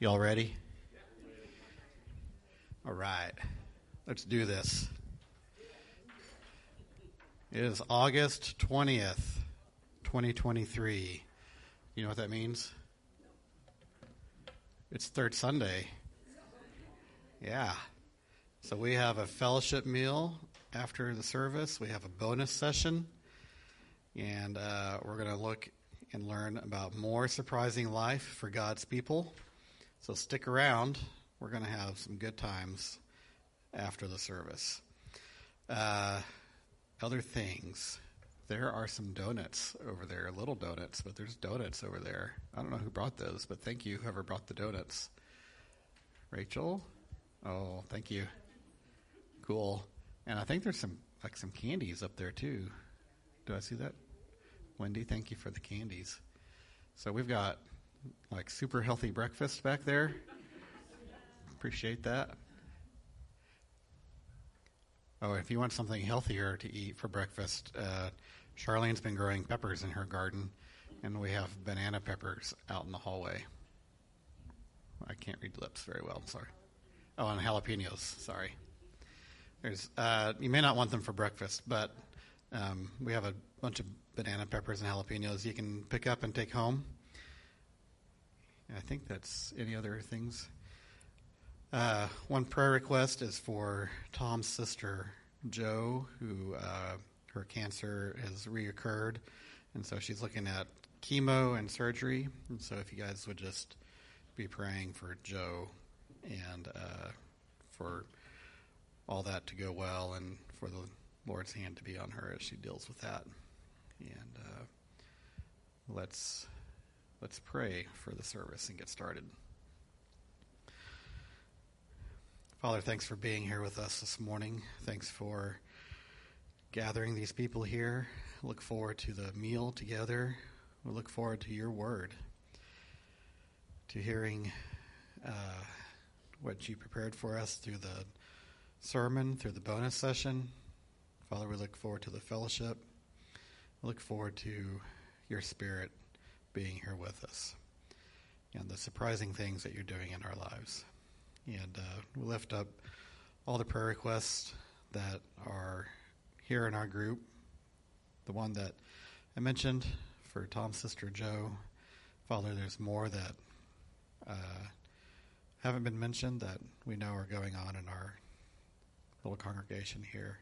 Y'all ready? All right. Let's do this. It is August 20th, 2023. You know what that means? It's third Sunday. Yeah. So we have a fellowship meal after the service. We have a bonus session. And uh, we're going to look and learn about more surprising life for God's people. So stick around. We're going to have some good times after the service. Uh, other things. There are some donuts over there, little donuts, but there's donuts over there. I don't know who brought those, but thank you, whoever brought the donuts. Rachel? Oh, thank you. Cool. And I think there's some like some candies up there too. Do I see that? Wendy, thank you for the candies. So we've got like super healthy breakfast back there. Appreciate that. Oh, if you want something healthier to eat for breakfast, uh, Charlene's been growing peppers in her garden, and we have banana peppers out in the hallway. I can't read lips very well. Sorry. Oh, and jalapenos. Sorry. There's. Uh, you may not want them for breakfast, but um, we have a bunch of banana peppers and jalapenos you can pick up and take home. I think that's any other things. Uh, one prayer request is for Tom's sister, Joe, who uh, her cancer has reoccurred. And so she's looking at chemo and surgery. And so if you guys would just be praying for Joe and uh, for all that to go well and for the Lord's hand to be on her as she deals with that. And uh, let's Let's pray for the service and get started. Father, thanks for being here with us this morning. Thanks for gathering these people here. Look forward to the meal together. We look forward to your word, to hearing uh, what you prepared for us through the sermon, through the bonus session. Father, we look forward to the fellowship. We look forward to your spirit being here with us and the surprising things that you're doing in our lives. And uh, we lift up all the prayer requests that are here in our group. The one that I mentioned for Tom's sister Joe. Father, there's more that uh, haven't been mentioned that we know are going on in our little congregation here.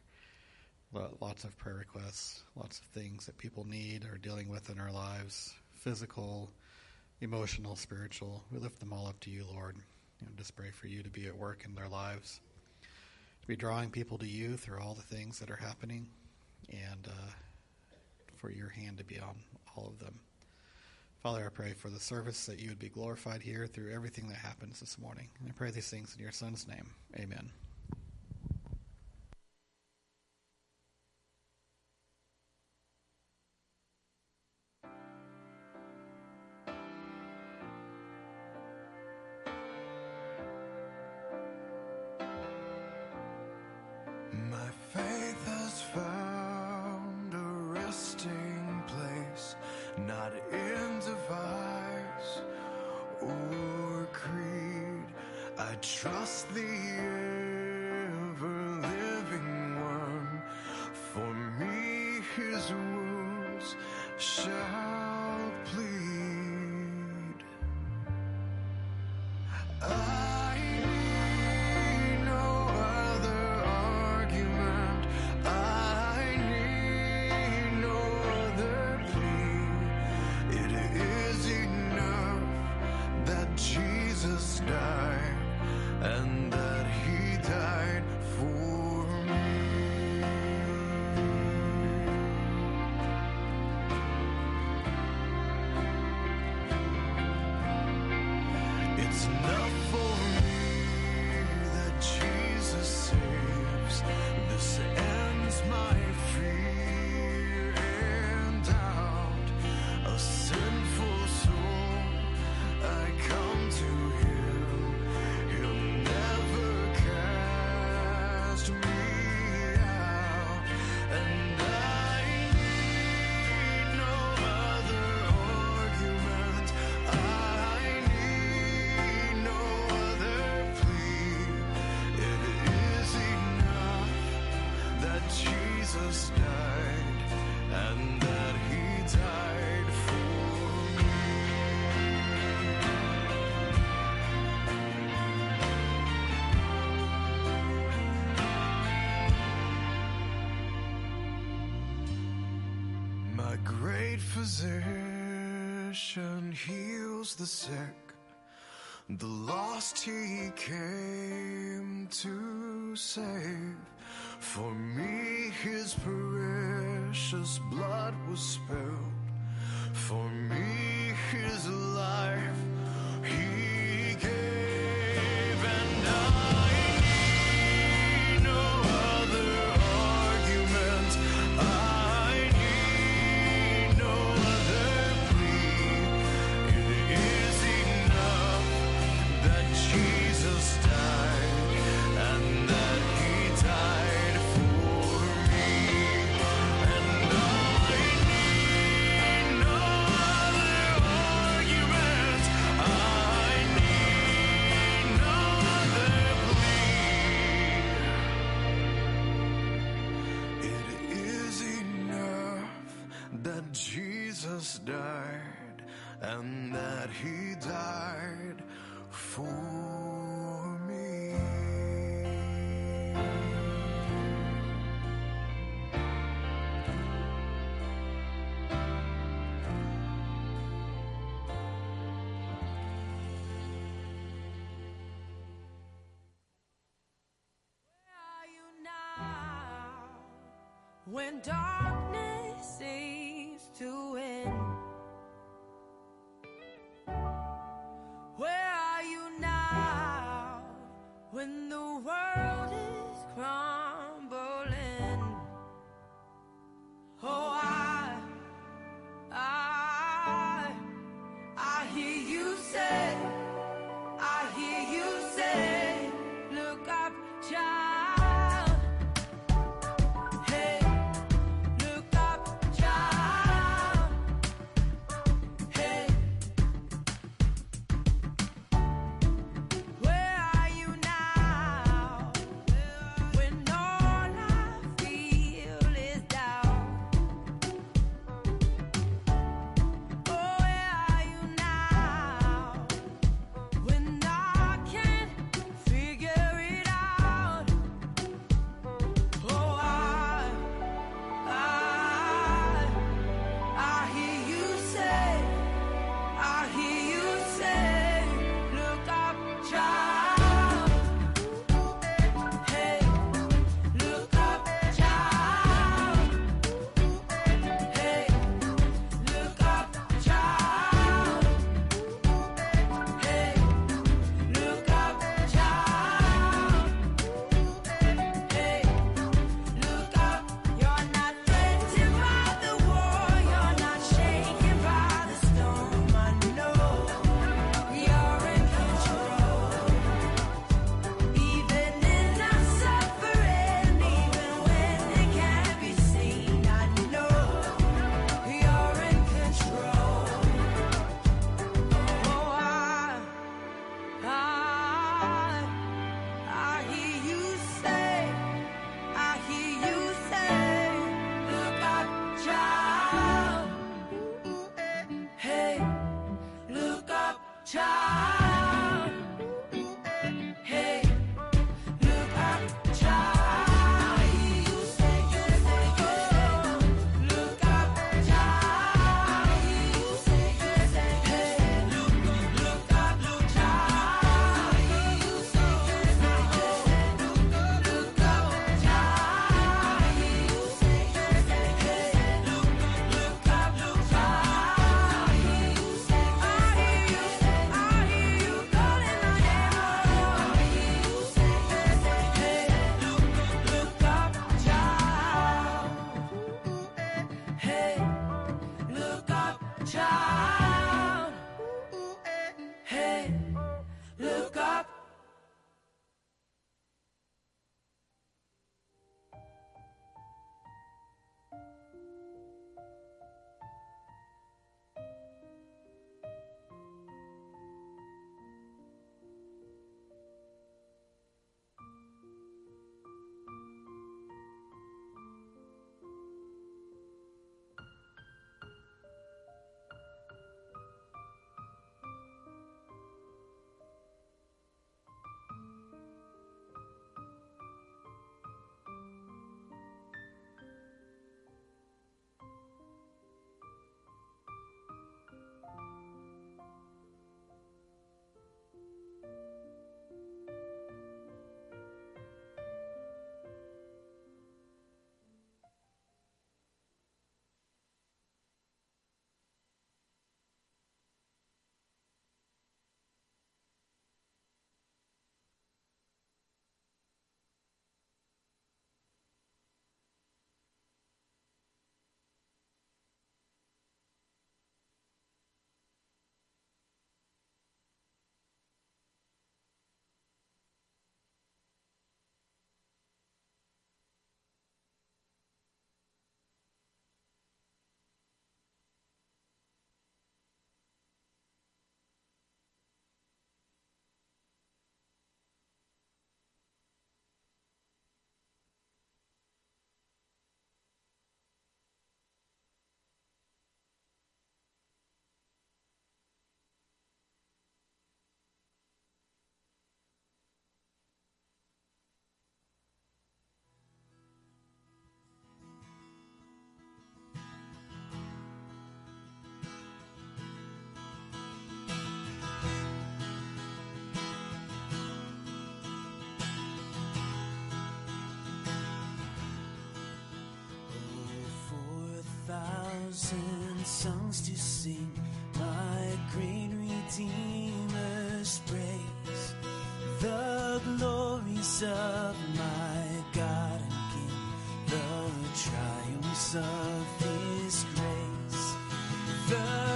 Lots of prayer requests, lots of things that people need or dealing with in our lives physical, emotional, spiritual. We lift them all up to you, Lord. Just pray for you to be at work in their lives, to be drawing people to you through all the things that are happening, and uh, for your hand to be on all of them. Father, I pray for the service that you would be glorified here through everything that happens this morning. And I pray these things in your Son's name. Amen. trust the air. Physician heals the sick. The lost he came to save. For me, his precious blood was spilled. For me, his life he gave. When darkness seems to win? Where are you now when the world thousand songs to sing my great Redeemer's praise. The glories of my God and King, the triumphs of His grace. The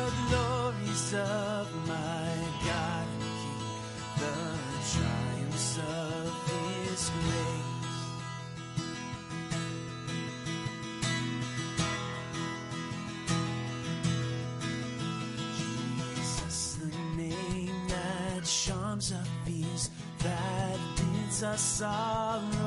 A song.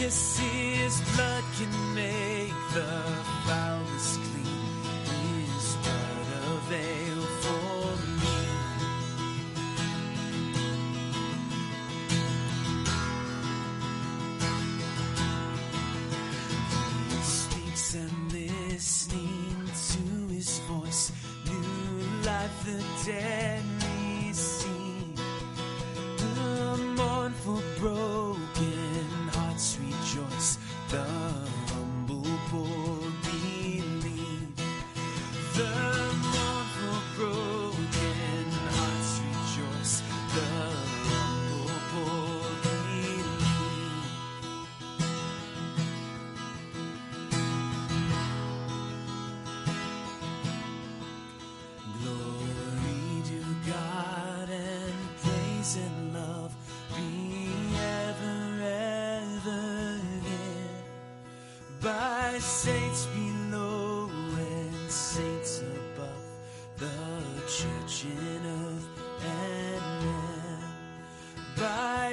You see, his blood can make the foulness clean. His blood avail for me. He speaks and listening to his voice, new life the dead.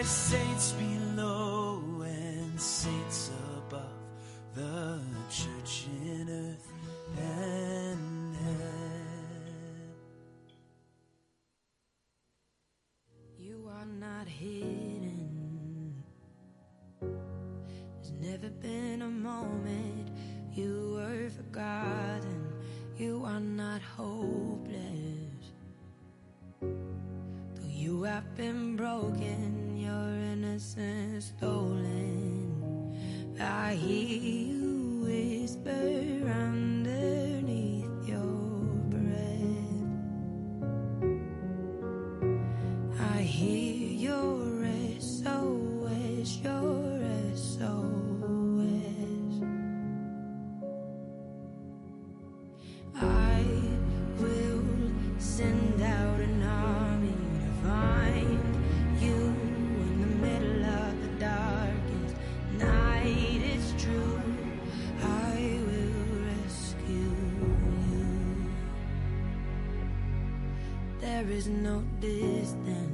saints be is no distance.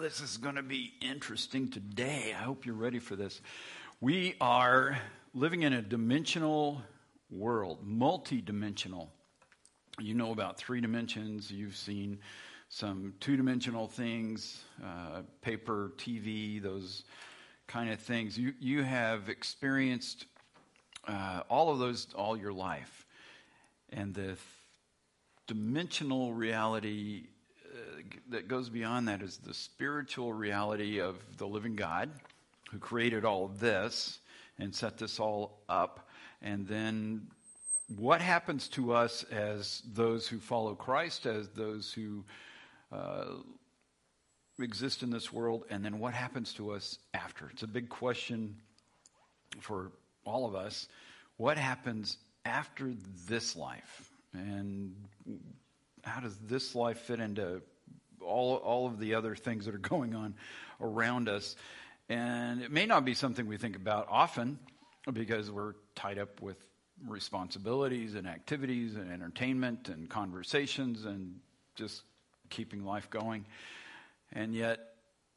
This is going to be interesting today. I hope you're ready for this. We are living in a dimensional world, multi dimensional. You know about three dimensions, you've seen some two dimensional things, uh, paper, TV, those kind of things. You, you have experienced uh, all of those all your life. And the th- dimensional reality that goes beyond that is the spiritual reality of the living God who created all this and set this all up. And then what happens to us as those who follow Christ, as those who uh, exist in this world, and then what happens to us after? It's a big question for all of us. What happens after this life? And how does this life fit into all, all of the other things that are going on around us? And it may not be something we think about often because we're tied up with responsibilities and activities and entertainment and conversations and just keeping life going. And yet,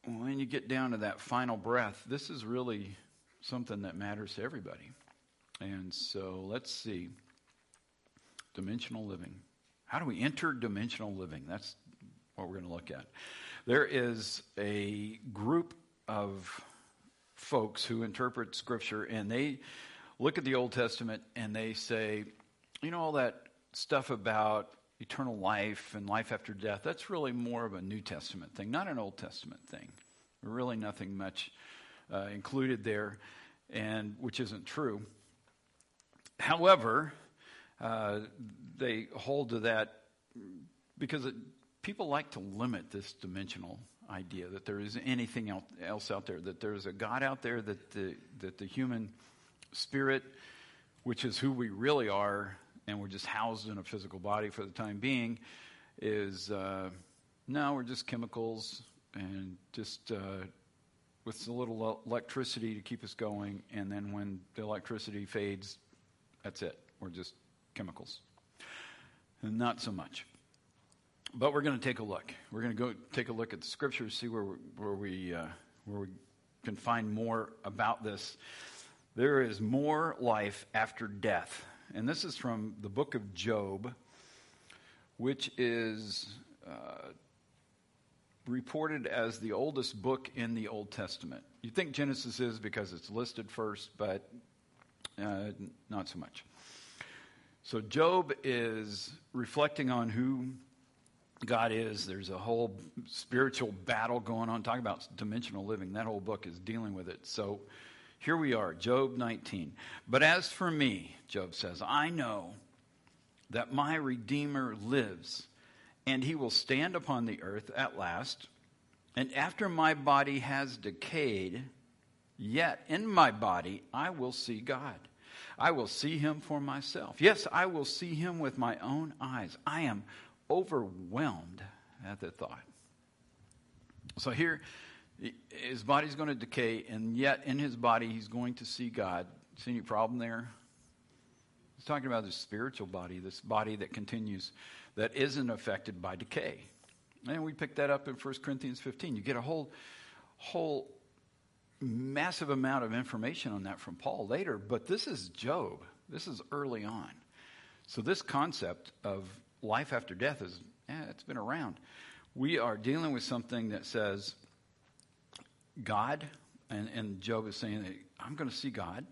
when you get down to that final breath, this is really something that matters to everybody. And so let's see. Dimensional living. How do we enter dimensional living? That's what we're going to look at. There is a group of folks who interpret Scripture and they look at the Old Testament and they say, you know, all that stuff about eternal life and life after death, that's really more of a New Testament thing, not an Old Testament thing. Really, nothing much uh, included there, and which isn't true. However, uh, they hold to that because it, people like to limit this dimensional idea that there is anything else out there, that there's a God out there, that the, that the human spirit, which is who we really are, and we're just housed in a physical body for the time being, is uh, no, we're just chemicals and just uh, with a little electricity to keep us going. And then when the electricity fades, that's it. We're just chemicals. Not so much. But we're going to take a look. We're going to go take a look at the scriptures, see where where we, uh, where we can find more about this. There is more life after death. And this is from the book of Job, which is uh, reported as the oldest book in the Old Testament. You think Genesis is because it's listed first, but uh, not so much. So Job is reflecting on who God is. There's a whole spiritual battle going on. Talking about dimensional living, that whole book is dealing with it. So here we are, Job 19. But as for me, Job says, I know that my Redeemer lives and he will stand upon the earth at last. And after my body has decayed, yet in my body I will see God. I will see him for myself. Yes, I will see him with my own eyes. I am overwhelmed at the thought. So here, his body's going to decay, and yet in his body he's going to see God. See any problem there? He's talking about this spiritual body, this body that continues that isn't affected by decay. And we pick that up in 1 Corinthians 15. You get a whole, whole massive amount of information on that from Paul later, but this is Job. This is early on. So this concept of life after death is, yeah, it's been around. We are dealing with something that says God, and, and Job is saying, that I'm going to see God.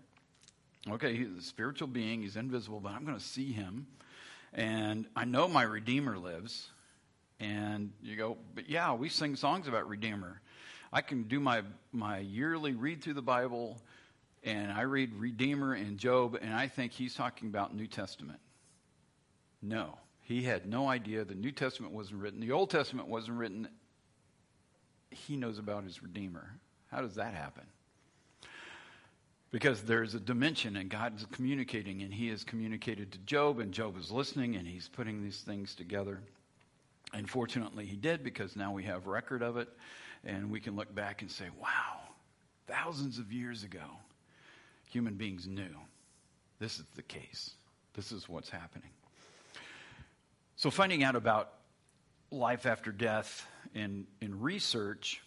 Okay, he's a spiritual being, he's invisible, but I'm going to see him. And I know my Redeemer lives. And you go, but yeah, we sing songs about Redeemer. I can do my, my yearly read through the Bible, and I read Redeemer and Job, and I think he's talking about New Testament. No, he had no idea the New Testament wasn't written, the Old Testament wasn't written. He knows about his Redeemer. How does that happen? because there's a dimension and God's communicating and he has communicated to Job and Job is listening and he's putting these things together. And fortunately he did because now we have record of it and we can look back and say, wow, thousands of years ago, human beings knew this is the case. This is what's happening. So finding out about life after death in, in research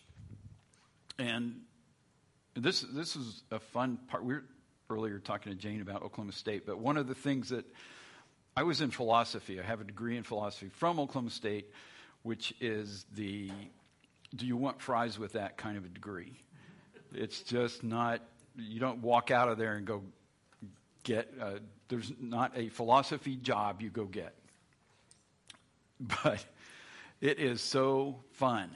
and this this is a fun part. We were earlier talking to Jane about Oklahoma State, but one of the things that I was in philosophy. I have a degree in philosophy from Oklahoma State, which is the do you want fries with that kind of a degree? It's just not. You don't walk out of there and go get. Uh, there's not a philosophy job you go get, but it is so fun.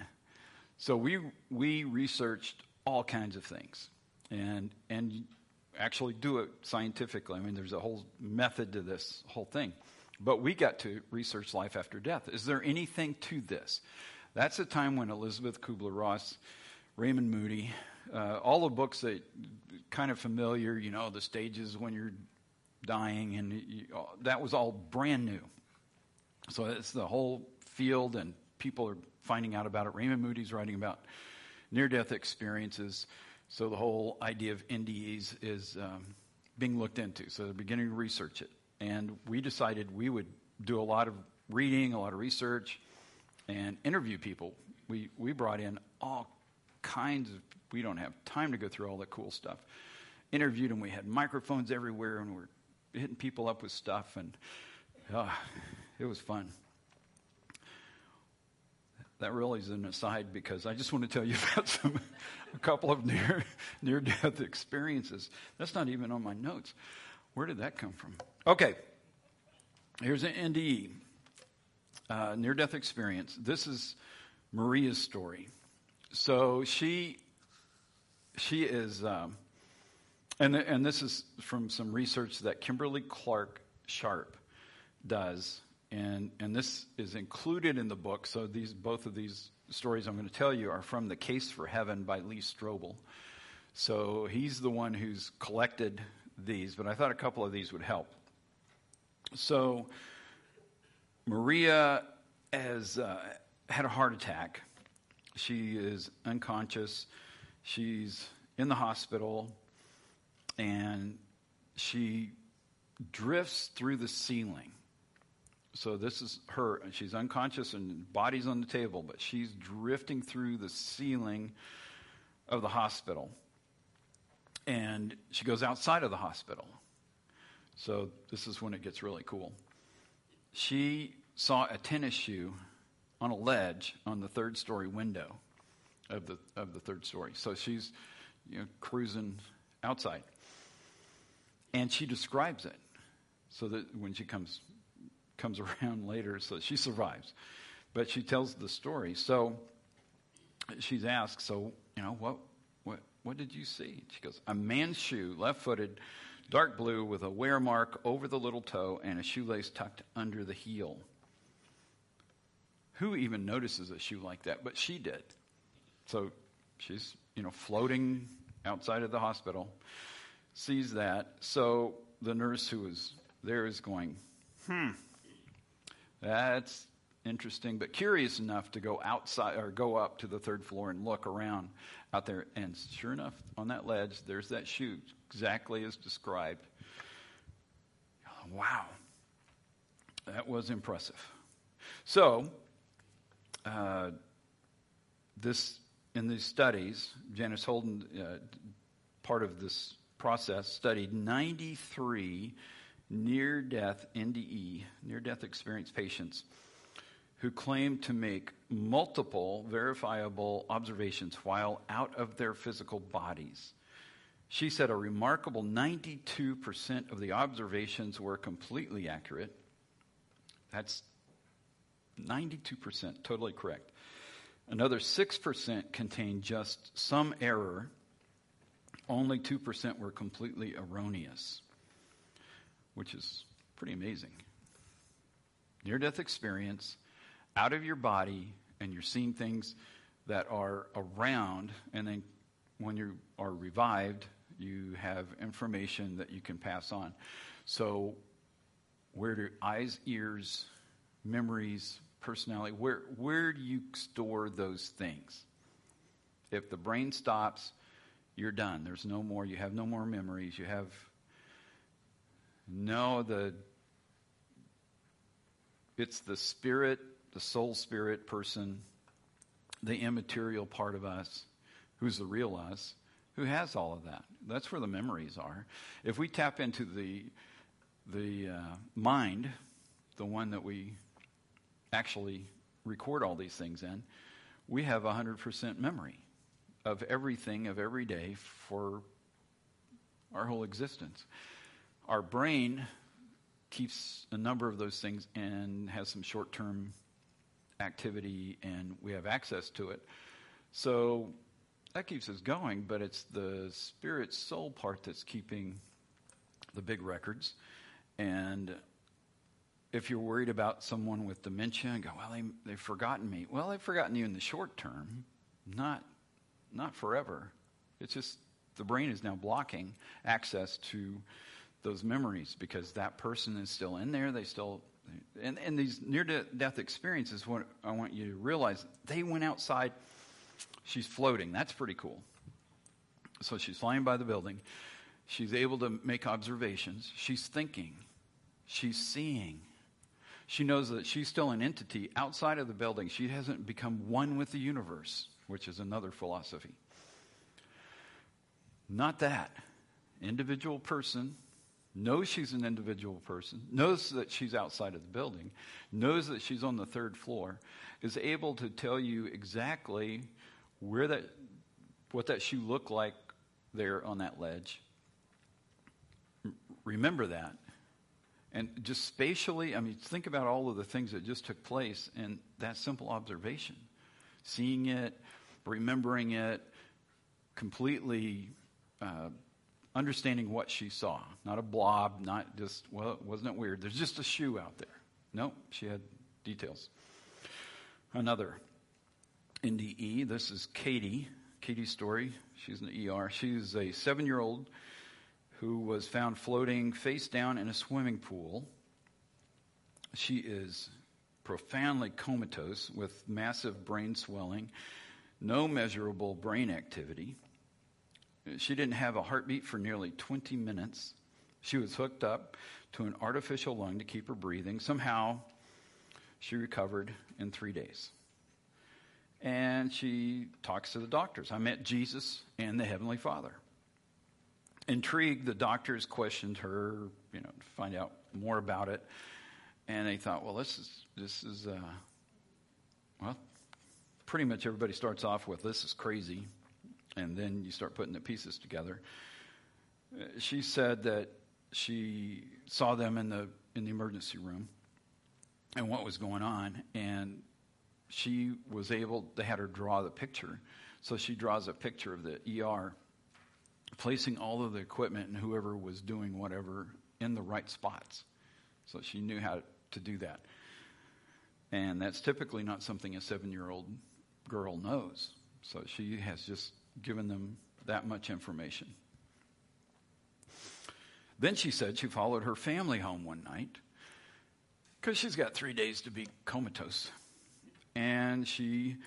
So we we researched all kinds of things, and and actually do it scientifically. I mean, there's a whole method to this whole thing. But we got to research life after death. Is there anything to this? That's a time when Elizabeth Kubler Ross, Raymond Moody, uh, all the books that kind of familiar, you know, the stages when you're dying, and you, that was all brand new. So it's the whole field, and people are finding out about it. Raymond Moody's writing about near death experiences. So the whole idea of NDEs is um, being looked into. So they're beginning to research it. And we decided we would do a lot of reading, a lot of research, and interview people. We, we brought in all kinds of, we don't have time to go through all the cool stuff. Interviewed them. We had microphones everywhere, and we're hitting people up with stuff, and uh, it was fun that really is an aside because I just want to tell you about some a couple of near near death experiences. That's not even on my notes. Where did that come from? Okay, here's an NDE, uh, near death experience. This is Maria's story. So she she is, um, and and this is from some research that Kimberly Clark Sharp does and and this is included in the book. So these both of these stories I'm going to tell you are from the Case for Heaven by Lee Strobel. So he's the one who's collected these, but I thought a couple of these would help. So Maria has uh, had a heart attack. She is unconscious. She's in the hospital, and she drifts through the ceiling so this is her. She's unconscious and body's on the table, but she's drifting through the ceiling of the hospital. And she goes outside of the hospital. So this is when it gets really cool. She saw a tennis shoe on a ledge on the third story window of the of the third story. So she's you know cruising outside. And she describes it so that when she comes comes around later, so she survives. But she tells the story. So she's asked, so, you know, what, what, what did you see? She goes, a man's shoe, left footed, dark blue, with a wear mark over the little toe and a shoelace tucked under the heel. Who even notices a shoe like that? But she did. So she's, you know, floating outside of the hospital, sees that. So the nurse who was there is going, hmm, that's interesting, but curious enough to go outside or go up to the third floor and look around out there. And sure enough, on that ledge, there's that shoe exactly as described. Wow. That was impressive. So, uh, this in these studies, Janice Holden, uh, part of this process, studied 93 near death NDE, near death experience patients who claim to make multiple verifiable observations while out of their physical bodies. She said a remarkable 92% of the observations were completely accurate. That's 92%, totally correct. Another 6% contained just some error. Only 2% were completely erroneous which is pretty amazing. Near death experience, out of your body, and you're seeing things that are around, and then when you are revived, you have information that you can pass on. So, where do eyes, ears, memories, personality, where, where do you store those things? If the brain stops, you're done. There's no more, you have no more memories. You have no, the it's the spirit, the soul spirit person, the immaterial part of us who's the real us, who has all of that. That's where the memories are. If we tap into the the uh, mind, the one that we actually record all these things in, we have 100% memory of everything of every day for our whole existence. Our brain keeps a number of those things and has some short term activity, and we have access to it. So that keeps us going, but it's the spirit soul part that's keeping the big records. And if you're worried about someone with dementia and go, well, they, they've forgotten me. Well, they've forgotten you in the short term, not, not forever. It's just the brain is now blocking access to those memories because that person is still in there. They still, and, and these near death experiences, what I want you to realize, they went outside. She's floating. That's pretty cool. So she's flying by the building. She's able to make observations. She's thinking. She's seeing. She knows that she's still an entity outside of the building. She hasn't become one with the universe, which is another philosophy. Not that. Individual person knows she's an individual person, knows that she's outside of the building, knows that she's on the third floor, is able to tell you exactly where that, what that shoe looked like there on that ledge. Remember that. And just spatially, I mean, think about all of the things that just took place in that simple observation. Seeing it, remembering it, completely uh, understanding what she saw. Not a blob, not just, well, wasn't it weird? There's just a shoe out there. No, she had details. Another NDE, this is Katie. Katie's story. She's in the ER. She's a seven year old who was found floating face down in a swimming pool. She is profoundly comatose with massive brain swelling, no measurable brain activity. She didn't have a heartbeat for nearly 20 minutes. She was hooked up to an artificial lung to keep her breathing. Somehow, she recovered in three days. And she talks to the doctors. I met Jesus and the Heavenly Father. Intrigued, the doctors questioned her, you know, to find out more about it. And they thought, well, this is, this is, uh, well, pretty much everybody starts off with, this is crazy and then you start putting the pieces together. She said that she saw them in the in the emergency room and what was going on, and she was able. They had her draw the picture, so she draws a picture of the ER, placing all of the equipment and whoever was doing whatever in the right spots. So she knew how to do that. And that's typically not something a seven year old girl knows. So she has just given them that much information. Then she said she followed her family home one night because she's got three days to be comatose. And she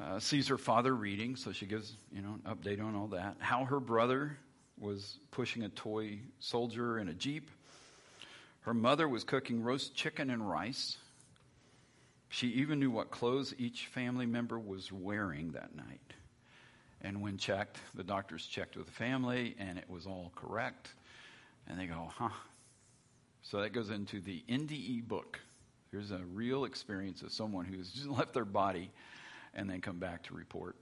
uh, sees her father reading, so she gives you know an update on all that. How her brother was pushing a toy soldier in a jeep. Her mother was cooking roast chicken and rice. She even knew what clothes each family member was wearing that night. And when checked, the doctors checked with the family and it was all correct. And they go, huh. So that goes into the NDE book. Here's a real experience of someone who's just left their body and then come back to report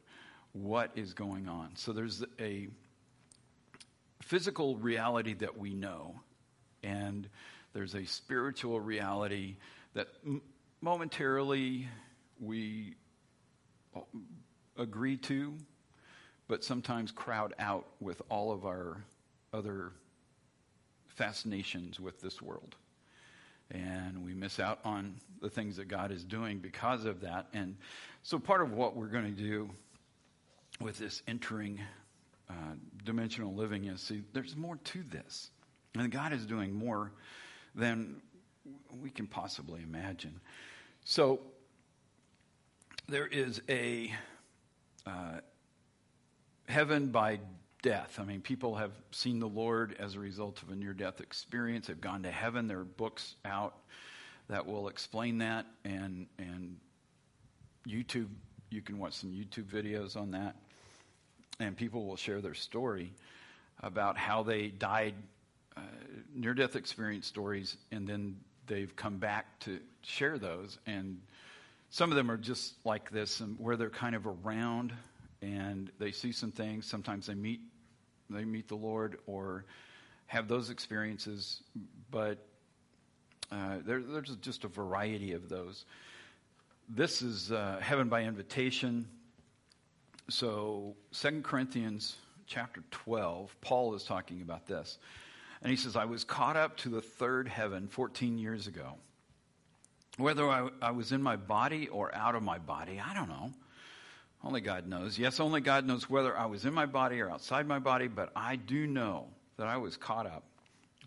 what is going on. So there's a physical reality that we know, and there's a spiritual reality that momentarily we uh, agree to but sometimes crowd out with all of our other fascinations with this world. And we miss out on the things that God is doing because of that. And so, part of what we're going to do with this entering uh, dimensional living is see, there's more to this. And God is doing more than we can possibly imagine. So, there is a uh, heaven by death. I mean, people have seen the Lord as a result of a near death experience. They've gone to heaven. There are books out that will explain that, and, and YouTube, you can watch some YouTube videos on that. and people will share their story about how they died, uh, near death experience stories, and then they've come back to share those. And some of them are just like this, and where they're kind of around and they see some things. Sometimes they meet they meet the Lord or have those experiences, but uh, there, there's just a variety of those. This is uh, heaven by invitation. So, Second Corinthians chapter 12, Paul is talking about this. And he says, I was caught up to the third heaven 14 years ago. Whether I, I was in my body or out of my body, I don't know. Only God knows. Yes, only God knows whether I was in my body or outside my body, but I do know that I was caught up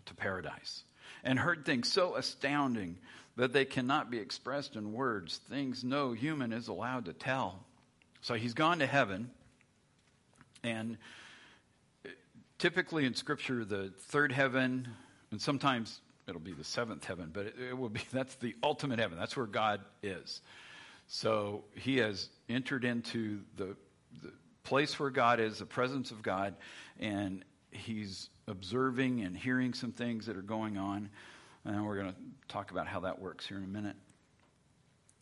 to paradise and heard things so astounding that they cannot be expressed in words, things no human is allowed to tell. So he's gone to heaven, and typically in Scripture, the third heaven, and sometimes it'll be the seventh heaven, but it, it will be that's the ultimate heaven. That's where God is. So he has entered into the, the place where God is, the presence of God, and he's observing and hearing some things that are going on. And we're going to talk about how that works here in a minute.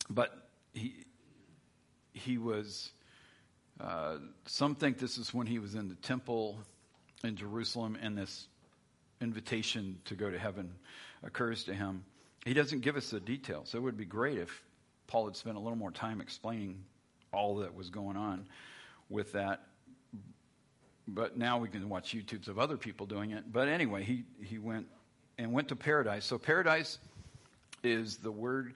But he, he was, uh, some think this is when he was in the temple in Jerusalem and this invitation to go to heaven occurs to him. He doesn't give us the details. It would be great if Paul had spent a little more time explaining all that was going on with that. But now we can watch YouTubes of other people doing it. But anyway, he, he went and went to paradise. So, paradise is the word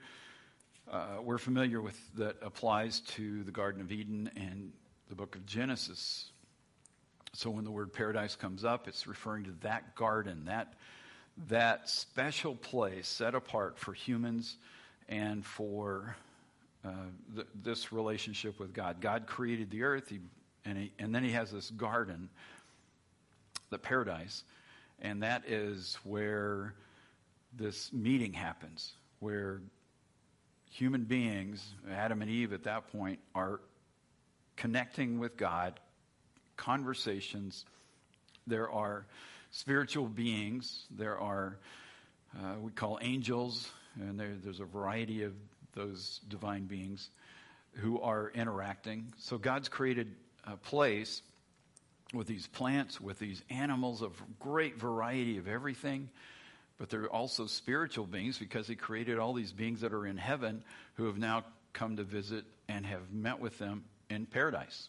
uh, we're familiar with that applies to the Garden of Eden and the book of Genesis. So, when the word paradise comes up, it's referring to that garden, that, that special place set apart for humans and for uh, th- this relationship with God. God created the earth, he, and, he, and then He has this garden, the paradise, and that is where this meeting happens, where human beings, Adam and Eve at that point, are connecting with God, conversations. There are spiritual beings, there are, uh, we call angels, and there, there's a variety of those divine beings who are interacting. So God's created a place with these plants, with these animals of great variety of everything. But they're also spiritual beings because He created all these beings that are in heaven who have now come to visit and have met with them in paradise.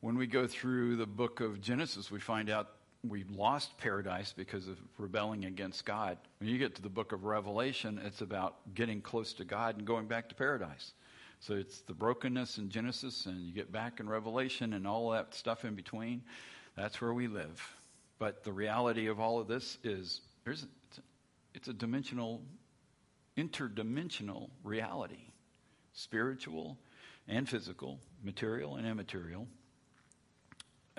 When we go through the book of Genesis, we find out we lost paradise because of rebelling against God. When you get to the book of Revelation, it's about getting close to God and going back to paradise. So it's the brokenness in Genesis, and you get back in Revelation and all that stuff in between. That's where we live. But the reality of all of this is there's it's a, it's a dimensional, interdimensional reality, spiritual and physical, material and immaterial.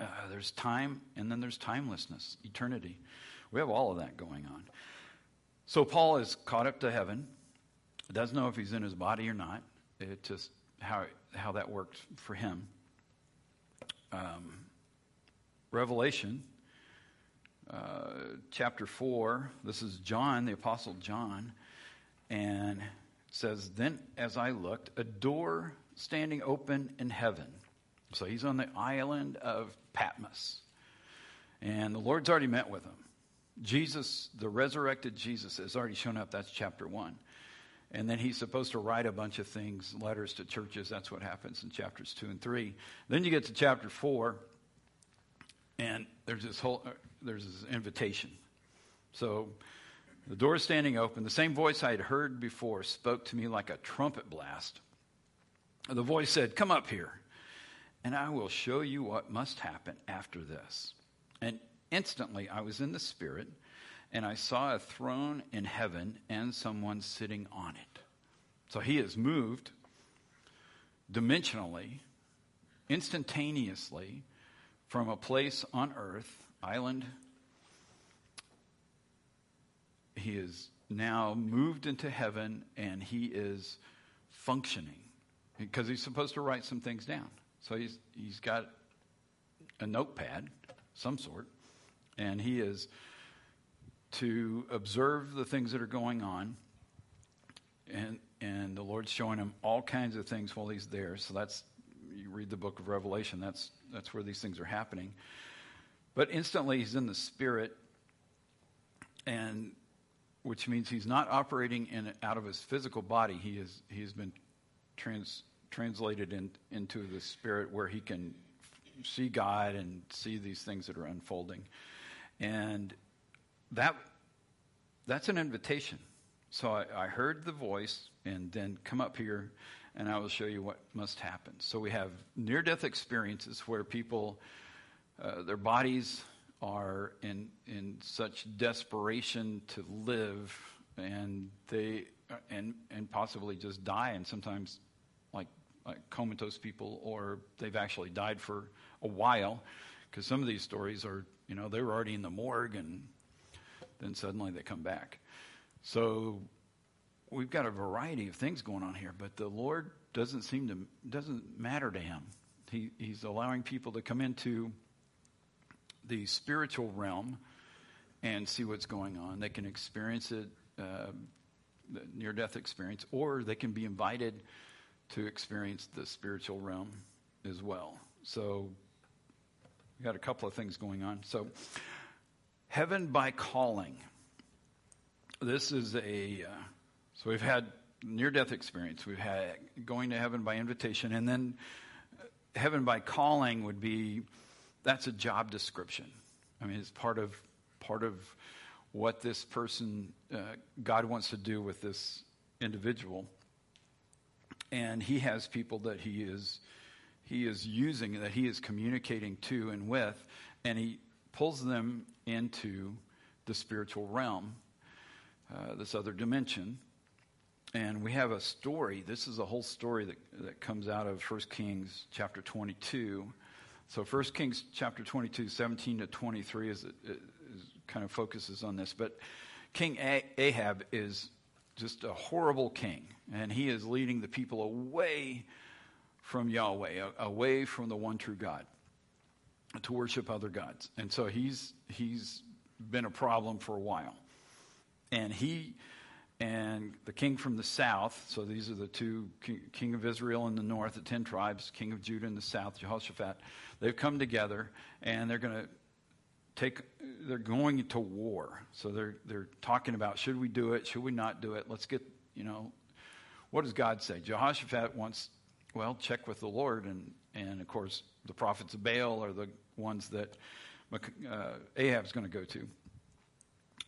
Uh, there's time, and then there's timelessness, eternity. We have all of that going on. So Paul is caught up to heaven. Doesn't know if he's in his body or not. It just how how that worked for him. Um, Revelation, uh, chapter four. This is John, the apostle John, and says, "Then as I looked, a door standing open in heaven." So he's on the island of Patmos. And the Lord's already met with him. Jesus, the resurrected Jesus, has already shown up. That's chapter one. And then he's supposed to write a bunch of things, letters to churches. That's what happens in chapters two and three. Then you get to chapter four, and there's this whole there's this invitation. So the door is standing open. The same voice I had heard before spoke to me like a trumpet blast. The voice said, "Come up here." And I will show you what must happen after this. And instantly I was in the Spirit, and I saw a throne in heaven and someone sitting on it. So he is moved dimensionally, instantaneously, from a place on earth, island. He is now moved into heaven and he is functioning because he's supposed to write some things down. So he's, he's got a notepad, some sort, and he is to observe the things that are going on. And, and the Lord's showing him all kinds of things while he's there. So that's, you read the book of Revelation, that's, that's where these things are happening. But instantly he's in the Spirit, and which means he's not operating in, out of his physical body. He is, he's been trans, translated in, into the Spirit where he can see God and see these things that are unfolding. And that that's an invitation. So I, I, heard the voice, and then come up here, and I will show you what must happen. So we have near death experiences where people, uh, their bodies are in in such desperation to live, and they and and possibly just die, and sometimes like like comatose people, or they've actually died for a while, because some of these stories are you know they were already in the morgue and then suddenly they come back. So we've got a variety of things going on here, but the Lord doesn't seem to doesn't matter to him. He, he's allowing people to come into the spiritual realm and see what's going on. They can experience it, uh, near death experience, or they can be invited to experience the spiritual realm as well. So we got a couple of things going on. So Heaven by calling. This is a, uh, so we've had near death experience. We've had going to heaven by invitation. And then uh, heaven by calling would be, that's a job description. I mean, it's part of, part of what this person, uh, God wants to do with this individual. And he has people that he is, he is using, that he is communicating to and with, and he pulls them into the spiritual realm, uh, this other dimension. And we have a story. This is a whole story that, that comes out of 1 Kings chapter 22. So 1 Kings chapter 22, 17 to 23 is, is kind of focuses on this. But King Ahab is just a horrible king, and he is leading the people away from Yahweh, away from the one true God to worship other gods. And so he's he's been a problem for a while. And he and the king from the south, so these are the two king, of Israel in the north, the 10 tribes, king of Judah in the south, Jehoshaphat. They've come together and they're going to take they're going to war. So they're they're talking about should we do it, should we not do it? Let's get, you know, what does God say? Jehoshaphat wants well, check with the Lord and and of course the prophets of Baal are the ones that uh, Ahab's going to go to.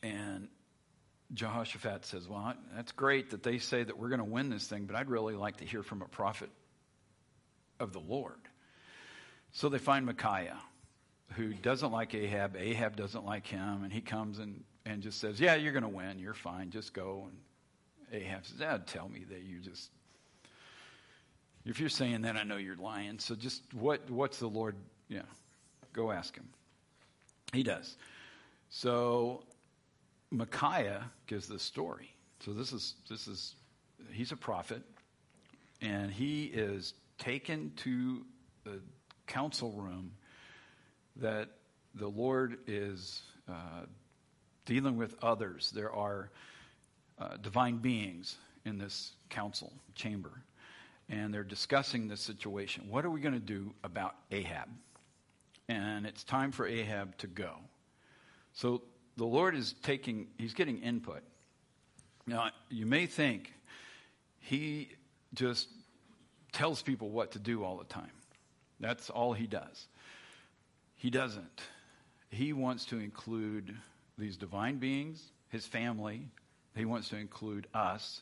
And Jehoshaphat says, Well, that's great that they say that we're going to win this thing, but I'd really like to hear from a prophet of the Lord. So they find Micaiah, who doesn't like Ahab. Ahab doesn't like him, and he comes and, and just says, Yeah, you're going to win. You're fine. Just go. And Ahab says, Dad, tell me that you just. If you're saying that, I know you're lying. So just what what's the Lord? Yeah, Go ask him. He does. So Micaiah gives the story. So this is this is he's a prophet, and he is taken to the council room that the Lord is uh, dealing with others. There are uh, divine beings in this council chamber, and they're discussing this situation. What are we going to do about Ahab? and it's time for Ahab to go. So the Lord is taking, he's getting input. Now, you may think he just tells people what to do all the time. That's all he does. He doesn't. He wants to include these divine beings, his family, he wants to include us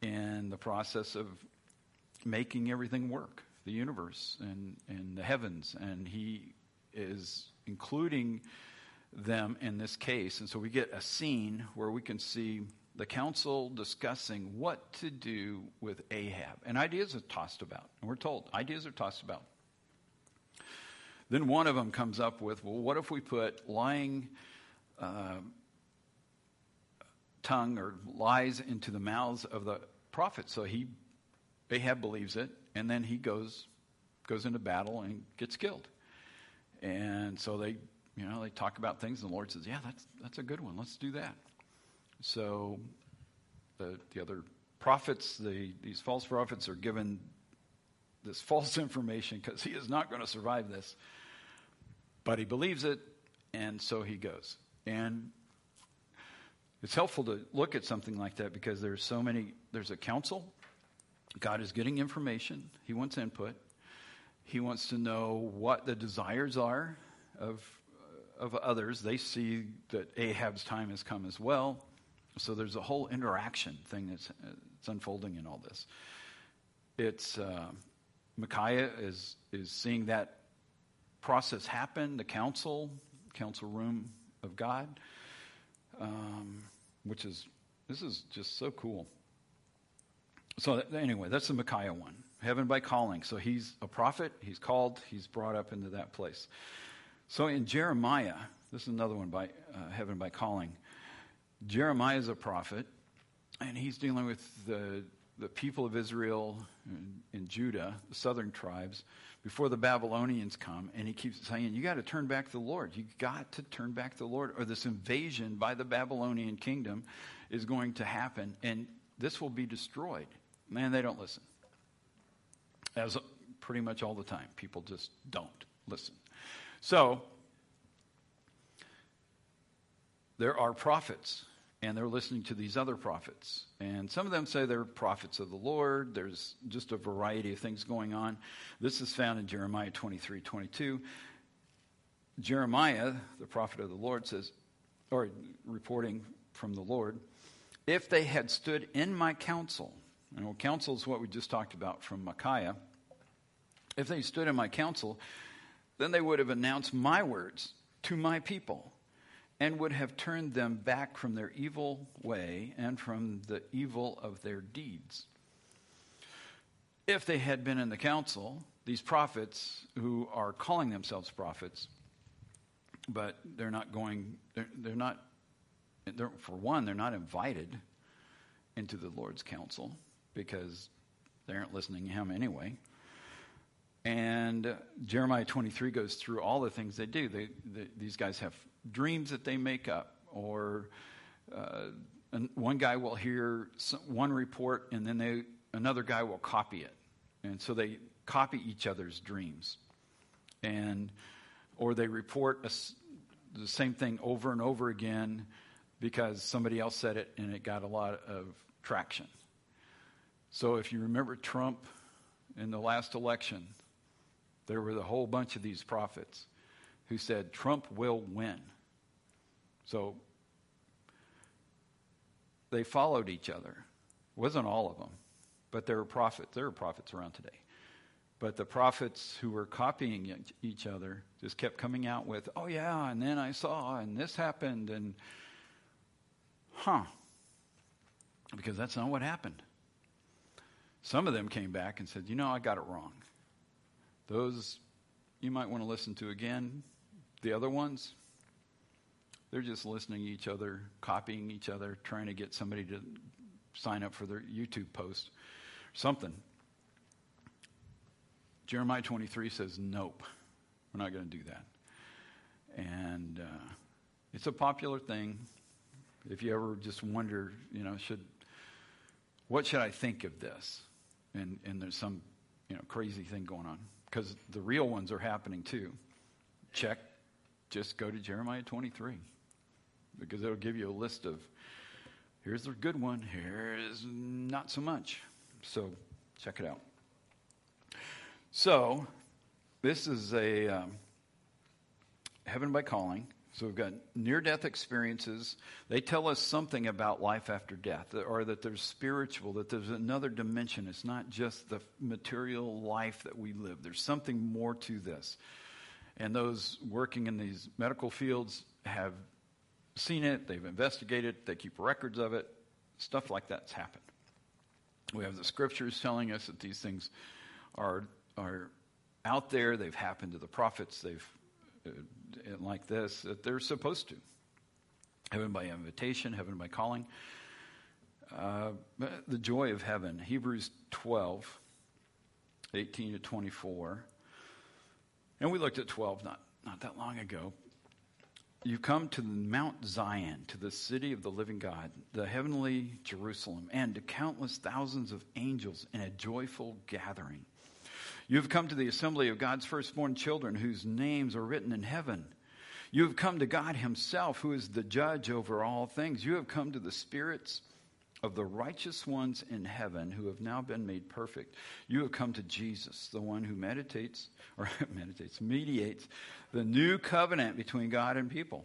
in the process of making everything work the universe and, and the heavens, and he is including them in this case. And so we get a scene where we can see the council discussing what to do with Ahab. And ideas are tossed about. And we're told ideas are tossed about. Then one of them comes up with, well, what if we put lying uh, tongue or lies into the mouths of the prophets? So he, Ahab believes it, and then he goes goes into battle and gets killed. And so they, you know, they talk about things, and the Lord says, "Yeah, that's that's a good one. Let's do that." So the the other prophets, the, these false prophets, are given this false information because he is not going to survive this. But he believes it, and so he goes. And it's helpful to look at something like that because there's so many, there's a council. God is getting information, he wants input. He wants to know what the desires are of, of others. They see that Ahab's time has come as well. So there's a whole interaction thing that's, unfolding in all this. It's uh, Micaiah is is seeing that process happen. The council, council room of God, um, which is this is just so cool. So that, anyway, that's the Micaiah one. Heaven by calling. So he's a prophet. He's called. He's brought up into that place. So in Jeremiah, this is another one by uh, heaven by calling. Jeremiah is a prophet, and he's dealing with the, the people of Israel in, in Judah, the southern tribes, before the Babylonians come. And he keeps saying, You got to turn back to the Lord. You got to turn back to the Lord, or this invasion by the Babylonian kingdom is going to happen, and this will be destroyed. Man, they don't listen. As pretty much all the time, people just don't listen. So, there are prophets, and they're listening to these other prophets. And some of them say they're prophets of the Lord. There's just a variety of things going on. This is found in Jeremiah 23 22. Jeremiah, the prophet of the Lord, says, or reporting from the Lord, if they had stood in my counsel, you know, counsel is what we just talked about from Micaiah. If they stood in my counsel, then they would have announced my words to my people and would have turned them back from their evil way and from the evil of their deeds. If they had been in the council, these prophets who are calling themselves prophets, but they're not going, they're, they're not, they're, for one, they're not invited into the Lord's council because they aren't listening to him anyway. And Jeremiah 23 goes through all the things they do. They, they, these guys have dreams that they make up, or uh, one guy will hear some, one report and then they, another guy will copy it. And so they copy each other's dreams. And, or they report a, the same thing over and over again because somebody else said it and it got a lot of traction. So if you remember Trump in the last election, there were a whole bunch of these prophets who said Trump will win. So they followed each other. It wasn't all of them, but there were prophets. There were prophets around today. But the prophets who were copying each other just kept coming out with, oh, yeah, and then I saw, and this happened, and huh. Because that's not what happened. Some of them came back and said, you know, I got it wrong. Those you might want to listen to again. The other ones, they're just listening to each other, copying each other, trying to get somebody to sign up for their YouTube post, something. Jeremiah 23 says, nope, we're not going to do that. And uh, it's a popular thing. If you ever just wonder, you know, should what should I think of this? And and there's some, you know, crazy thing going on because the real ones are happening too. Check, just go to Jeremiah 23 because it'll give you a list of here's the good one, here's not so much. So check it out. So this is a um, heaven by calling. So we've got near death experiences. They tell us something about life after death, or that there's spiritual, that there's another dimension. It's not just the material life that we live, there's something more to this. And those working in these medical fields have seen it, they've investigated they keep records of it. Stuff like that's happened. We have the scriptures telling us that these things are, are out there, they've happened to the prophets, they've uh, like this that they're supposed to. Heaven by invitation, heaven by calling. Uh, the joy of heaven, Hebrews 12, 18 to 24. And we looked at 12 not, not that long ago. You've come to Mount Zion, to the city of the living God, the heavenly Jerusalem, and to countless thousands of angels in a joyful gathering. You have come to the assembly of God's firstborn children whose names are written in heaven. You have come to God Himself, who is the judge over all things. You have come to the spirits of the righteous ones in heaven who have now been made perfect. You have come to Jesus, the one who meditates, or meditates, mediates the new covenant between God and people.